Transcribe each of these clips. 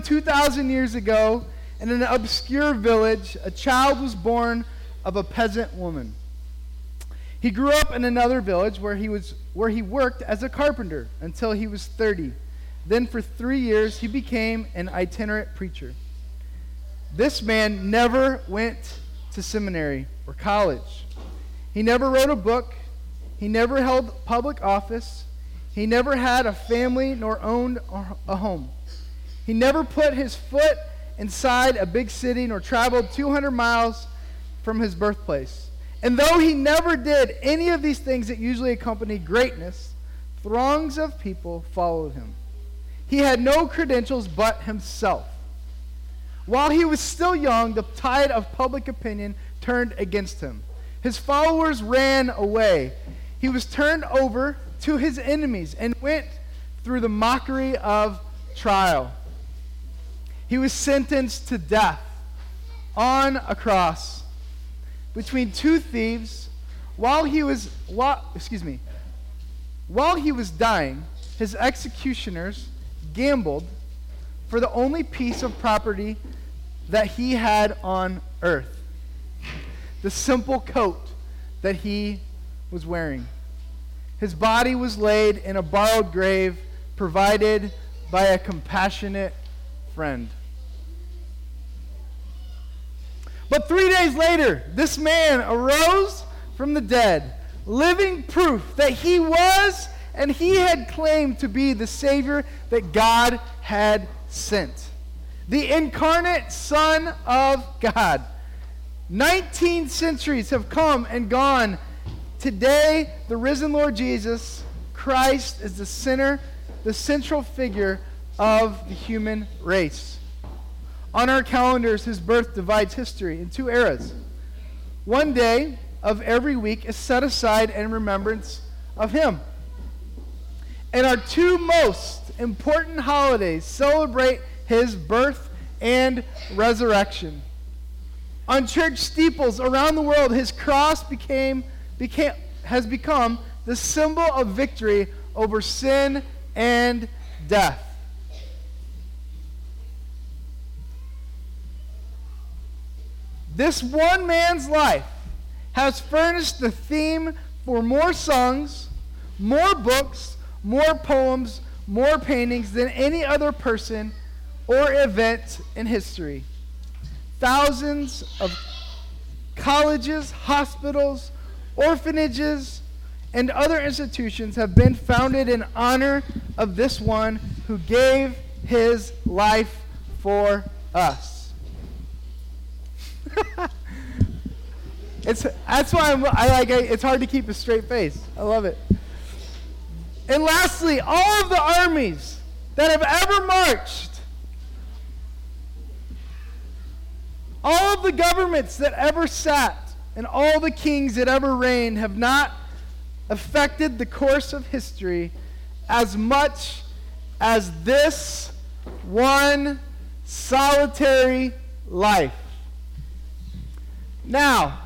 2,000 years ago, in an obscure village, a child was born of a peasant woman. He grew up in another village where he, was, where he worked as a carpenter until he was 30. Then, for three years, he became an itinerant preacher. This man never went to seminary or college. He never wrote a book. He never held public office. He never had a family nor owned a home. He never put his foot inside a big city nor traveled 200 miles from his birthplace. And though he never did any of these things that usually accompany greatness, throngs of people followed him. He had no credentials but himself. While he was still young, the tide of public opinion turned against him. His followers ran away. He was turned over to his enemies and went through the mockery of trial. He was sentenced to death on a cross between two thieves while he was while, excuse me while he was dying his executioners gambled for the only piece of property that he had on earth the simple coat that he was wearing. His body was laid in a borrowed grave provided by a compassionate friend but three days later, this man arose from the dead, living proof that he was and he had claimed to be the Savior that God had sent. The incarnate Son of God. 19 centuries have come and gone. Today, the risen Lord Jesus, Christ, is the center, the central figure of the human race. On our calendars, his birth divides history in two eras. One day of every week is set aside in remembrance of him. And our two most important holidays celebrate his birth and resurrection. On church steeples around the world, his cross became, became, has become the symbol of victory over sin and death. This one man's life has furnished the theme for more songs, more books, more poems, more paintings than any other person or event in history. Thousands of colleges, hospitals, orphanages, and other institutions have been founded in honor of this one who gave his life for us. it's that's why I'm, I like. It's hard to keep a straight face. I love it. And lastly, all of the armies that have ever marched, all of the governments that ever sat, and all the kings that ever reigned have not affected the course of history as much as this one solitary life. Now,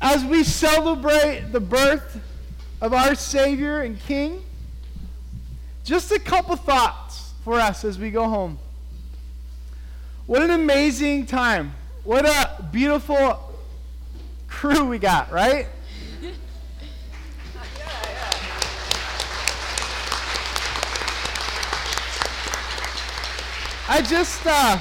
as we celebrate the birth of our Savior and King, just a couple thoughts for us as we go home. What an amazing time. What a beautiful crew we got, right? I just uh,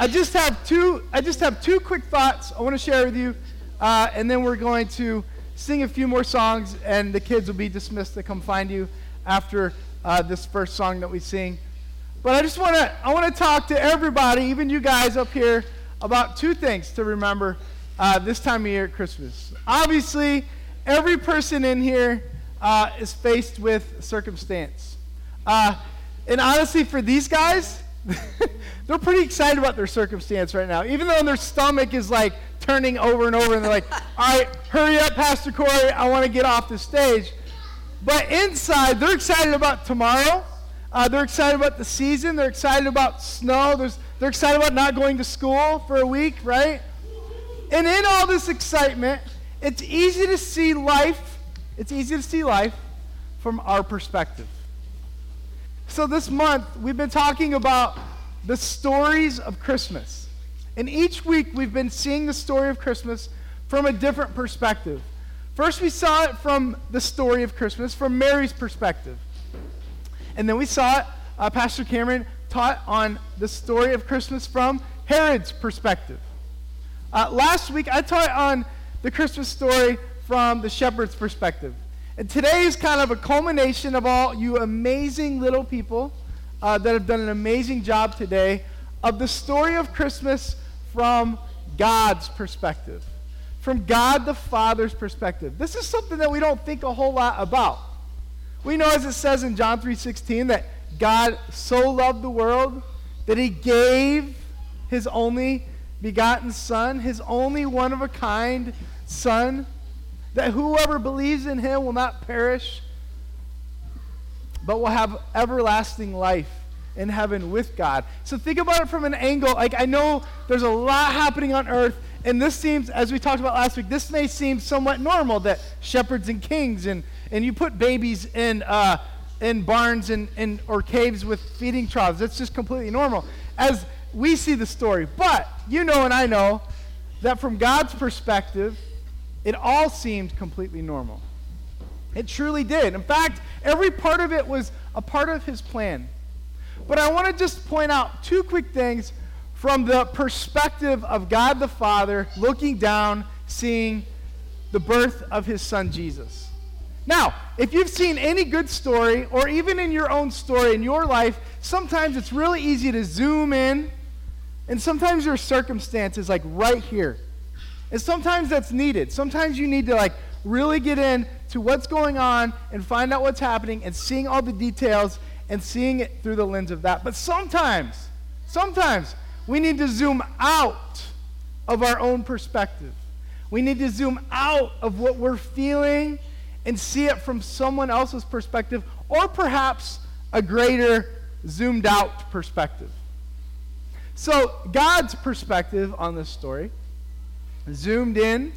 I just have two. I just have two quick thoughts I want to share with you, uh, and then we're going to sing a few more songs, and the kids will be dismissed to come find you after uh, this first song that we sing. But I just want to. I want to talk to everybody, even you guys up here, about two things to remember uh, this time of year at Christmas. Obviously, every person in here uh, is faced with circumstance, uh, and honestly, for these guys. they're pretty excited about their circumstance right now, even though their stomach is like turning over and over, and they're like, all right, hurry up, Pastor Corey, I want to get off the stage. But inside, they're excited about tomorrow. Uh, they're excited about the season. They're excited about snow. There's, they're excited about not going to school for a week, right? And in all this excitement, it's easy to see life. It's easy to see life from our perspective. So, this month, we've been talking about the stories of Christmas. And each week, we've been seeing the story of Christmas from a different perspective. First, we saw it from the story of Christmas, from Mary's perspective. And then we saw it, uh, Pastor Cameron taught on the story of Christmas from Herod's perspective. Uh, last week, I taught on the Christmas story from the shepherd's perspective. And today is kind of a culmination of all you amazing little people uh, that have done an amazing job today of the story of Christmas from God's perspective from God the Father's perspective. This is something that we don't think a whole lot about. We know as it says in John 3:16 that God so loved the world that he gave his only begotten son, his only one of a kind son, that whoever believes in him will not perish but will have everlasting life in heaven with God. So think about it from an angle. Like I know there's a lot happening on earth and this seems, as we talked about last week, this may seem somewhat normal that shepherds and kings and, and you put babies in, uh, in barns and, and, or caves with feeding troughs. That's just completely normal as we see the story. But you know and I know that from God's perspective, it all seemed completely normal. It truly did. In fact, every part of it was a part of his plan. But I want to just point out two quick things from the perspective of God the Father looking down, seeing the birth of his son Jesus. Now, if you've seen any good story, or even in your own story in your life, sometimes it's really easy to zoom in, and sometimes your circumstance is like right here. And sometimes that's needed. Sometimes you need to like really get in to what's going on and find out what's happening and seeing all the details and seeing it through the lens of that. But sometimes, sometimes we need to zoom out of our own perspective. We need to zoom out of what we're feeling and see it from someone else's perspective, or perhaps a greater zoomed out perspective. So, God's perspective on this story, zoomed in,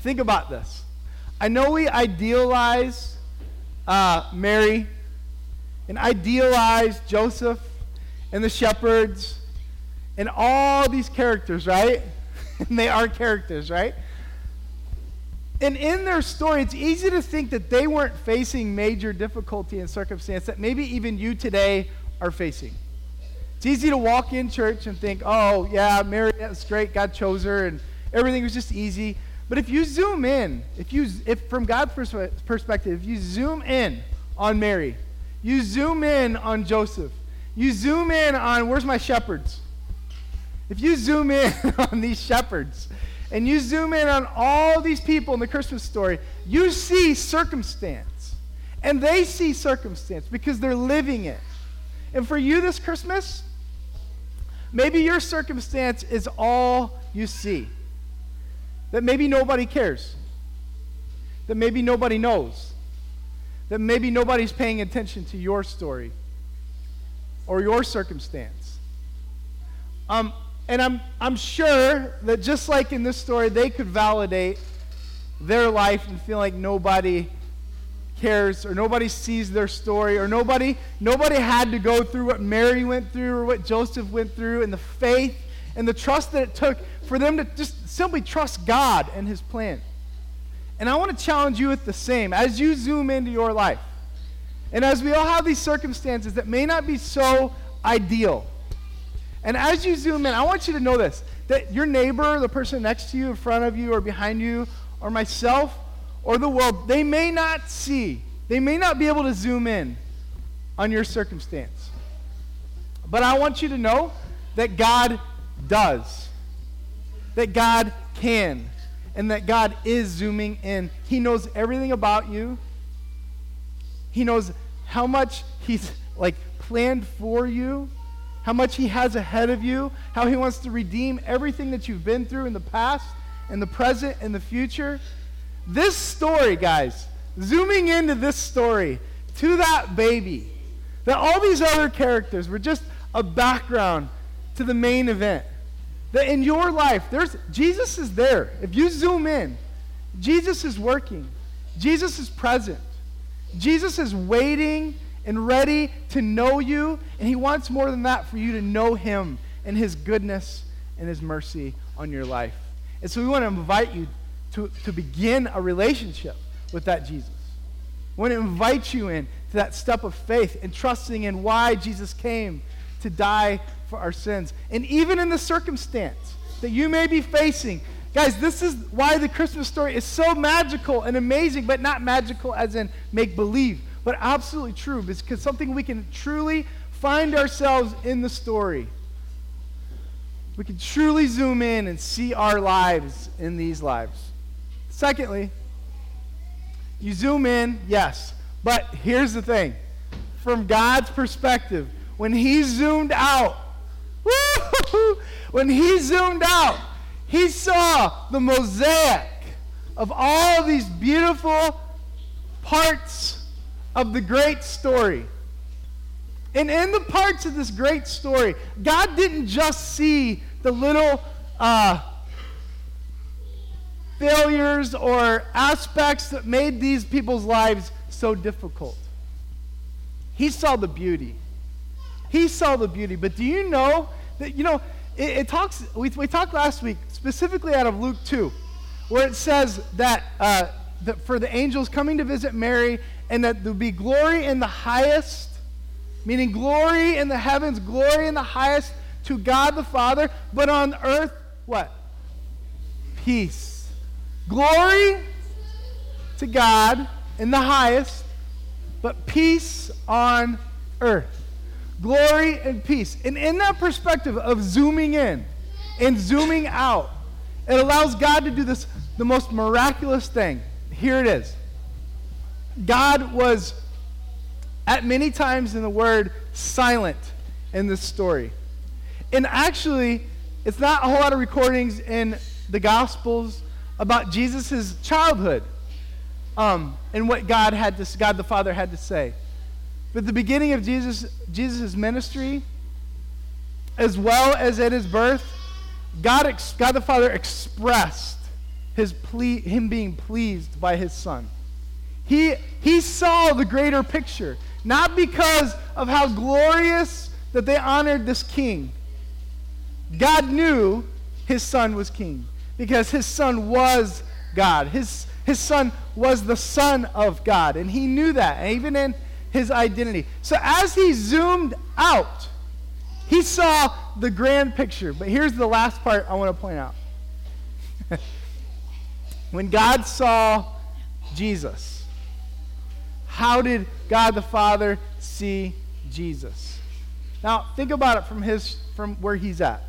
think about this. I know we idealize uh, Mary and idealize Joseph and the shepherds and all these characters, right? and they are characters, right? And in their story, it's easy to think that they weren't facing major difficulty and circumstance that maybe even you today are facing. It's easy to walk in church and think, oh, yeah, Mary, that's great. God chose her, and everything was just easy. But if you zoom in, if you, if from God's pers- perspective, if you zoom in on Mary, you zoom in on Joseph, you zoom in on where's my shepherds? If you zoom in on these shepherds and you zoom in on all these people in the Christmas story, you see circumstance. And they see circumstance because they're living it. And for you this Christmas, maybe your circumstance is all you see. That maybe nobody cares. That maybe nobody knows. That maybe nobody's paying attention to your story or your circumstance. Um, and I'm, I'm sure that just like in this story, they could validate their life and feel like nobody cares or nobody sees their story or nobody, nobody had to go through what Mary went through or what Joseph went through and the faith and the trust that it took for them to just simply trust God and his plan. And I want to challenge you with the same as you zoom into your life. And as we all have these circumstances that may not be so ideal, and as you zoom in, I want you to know this that your neighbor, the person next to you, in front of you, or behind you, or myself, or the world, they may not see, they may not be able to zoom in on your circumstance. But I want you to know that God does, that God can, and that God is zooming in. He knows everything about you. He knows how much He's like planned for you how much He has ahead of you, how He wants to redeem everything that you've been through in the past, in the present, in the future. This story, guys, zooming into this story, to that baby, that all these other characters were just a background to the main event. That in your life, there's Jesus is there. If you zoom in, Jesus is working. Jesus is present. Jesus is waiting and ready to know you. And He wants more than that for you to know Him and His goodness and His mercy on your life. And so we want to invite you to, to begin a relationship with that Jesus. We want to invite you in to that step of faith and trusting in why Jesus came to die for our sins. And even in the circumstance that you may be facing, guys, this is why the Christmas story is so magical and amazing, but not magical as in make believe, but absolutely true, because something we can truly find ourselves in the story. We can truly zoom in and see our lives in these lives. Secondly, you zoom in, yes, but here's the thing from God's perspective, when He zoomed out, when He zoomed out, He saw the mosaic of all these beautiful parts of the great story. And in the parts of this great story, God didn't just see the little uh, failures or aspects that made these people's lives so difficult. He saw the beauty. He saw the beauty. But do you know that, you know, it, it talks, we, we talked last week specifically out of Luke 2, where it says that, uh, that for the angels coming to visit Mary and that there will be glory in the highest, meaning glory in the heavens, glory in the highest to God the Father, but on earth, what? Peace. Glory to God in the highest, but peace on earth. Glory and peace. And in that perspective of zooming in and zooming out, it allows God to do this, the most miraculous thing. Here it is. God was, at many times in the word, silent in this story. And actually, it's not a whole lot of recordings in the Gospels about Jesus' childhood um, and what God had to, God the Father had to say. But the beginning of Jesus Jesus' ministry, as well as at his birth, God, ex, God the Father expressed his ple- him being pleased by his son. He, he saw the greater picture, not because of how glorious that they honored this king, God knew his son was king because his son was God. His, his son was the son of God, and he knew that, even in his identity. So as he zoomed out, he saw the grand picture. But here's the last part I want to point out. when God saw Jesus, how did God the Father see Jesus? Now, think about it from, his, from where he's at.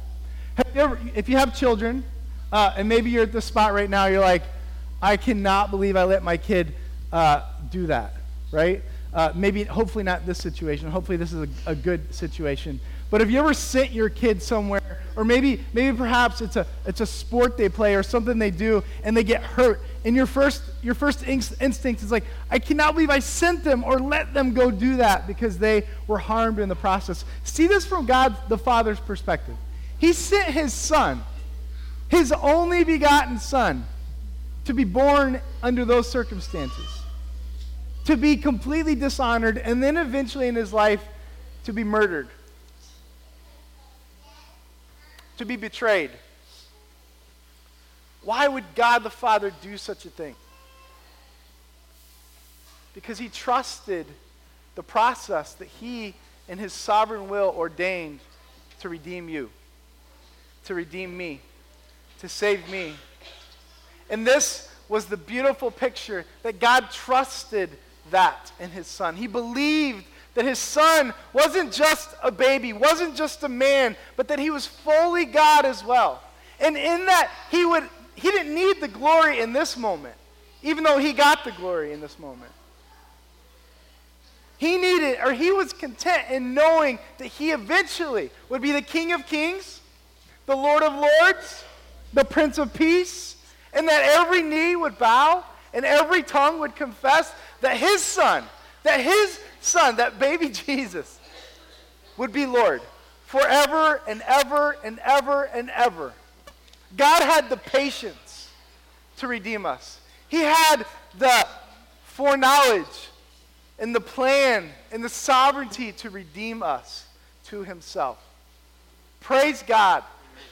You ever, if you have children, uh, and maybe you're at the spot right now, you're like, I cannot believe I let my kid uh, do that, right? Uh, maybe, hopefully not this situation. Hopefully this is a, a, good situation. But have you ever sent your kid somewhere, or maybe, maybe perhaps it's a, it's a sport they play or something they do, and they get hurt, and your first, your first instinct is like, I cannot believe I sent them or let them go do that because they were harmed in the process. See this from God the Father's perspective. He sent his son, his only begotten son, to be born under those circumstances, to be completely dishonored, and then eventually in his life to be murdered, to be betrayed. Why would God the Father do such a thing? Because he trusted the process that he, in his sovereign will, ordained to redeem you to redeem me, to save me. And this was the beautiful picture that God trusted that in his son. He believed that his son wasn't just a baby, wasn't just a man, but that he was fully God as well. And in that he would he didn't need the glory in this moment, even though he got the glory in this moment. He needed or he was content in knowing that he eventually would be the king of kings the Lord of Lords, the Prince of Peace, and that every knee would bow and every tongue would confess that his son, that his son, that baby Jesus, would be Lord forever and ever and ever and ever. God had the patience to redeem us. He had the foreknowledge in the plan, in the sovereignty to redeem us to himself. Praise God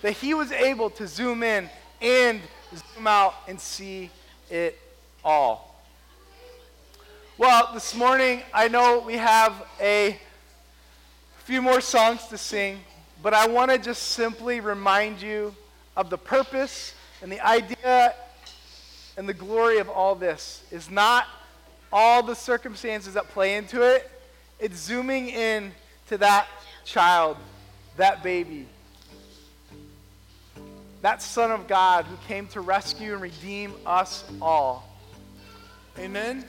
that he was able to zoom in and zoom out and see it all. Well, this morning, I know we have a few more songs to sing, but I want to just simply remind you of the purpose and the idea and the glory of all this is not all the circumstances that play into it. It's zooming in to that child, that baby, that Son of God who came to rescue and redeem us all. Amen?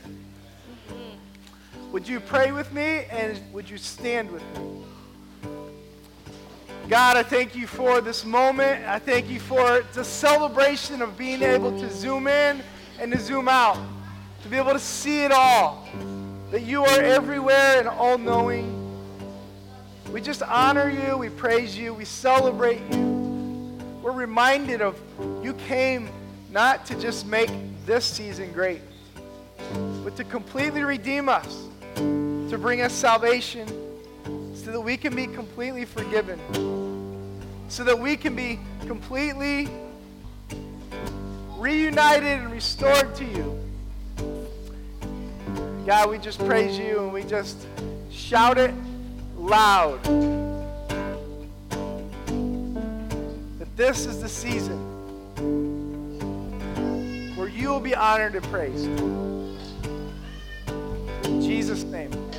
Mm-hmm. Would you pray with me and would you stand with me? God, I thank you for this moment. I thank you for the celebration of being able to zoom in and to zoom out, to be able to see it all, that you are everywhere and all knowing. We just honor you, we praise you, we celebrate you. We're reminded of you came not to just make this season great, but to completely redeem us, to bring us salvation so that we can be completely forgiven, so that we can be completely reunited and restored to you. God, we just praise you and we just shout it loud that this is the season where you will be honored and praised. Jesus' name.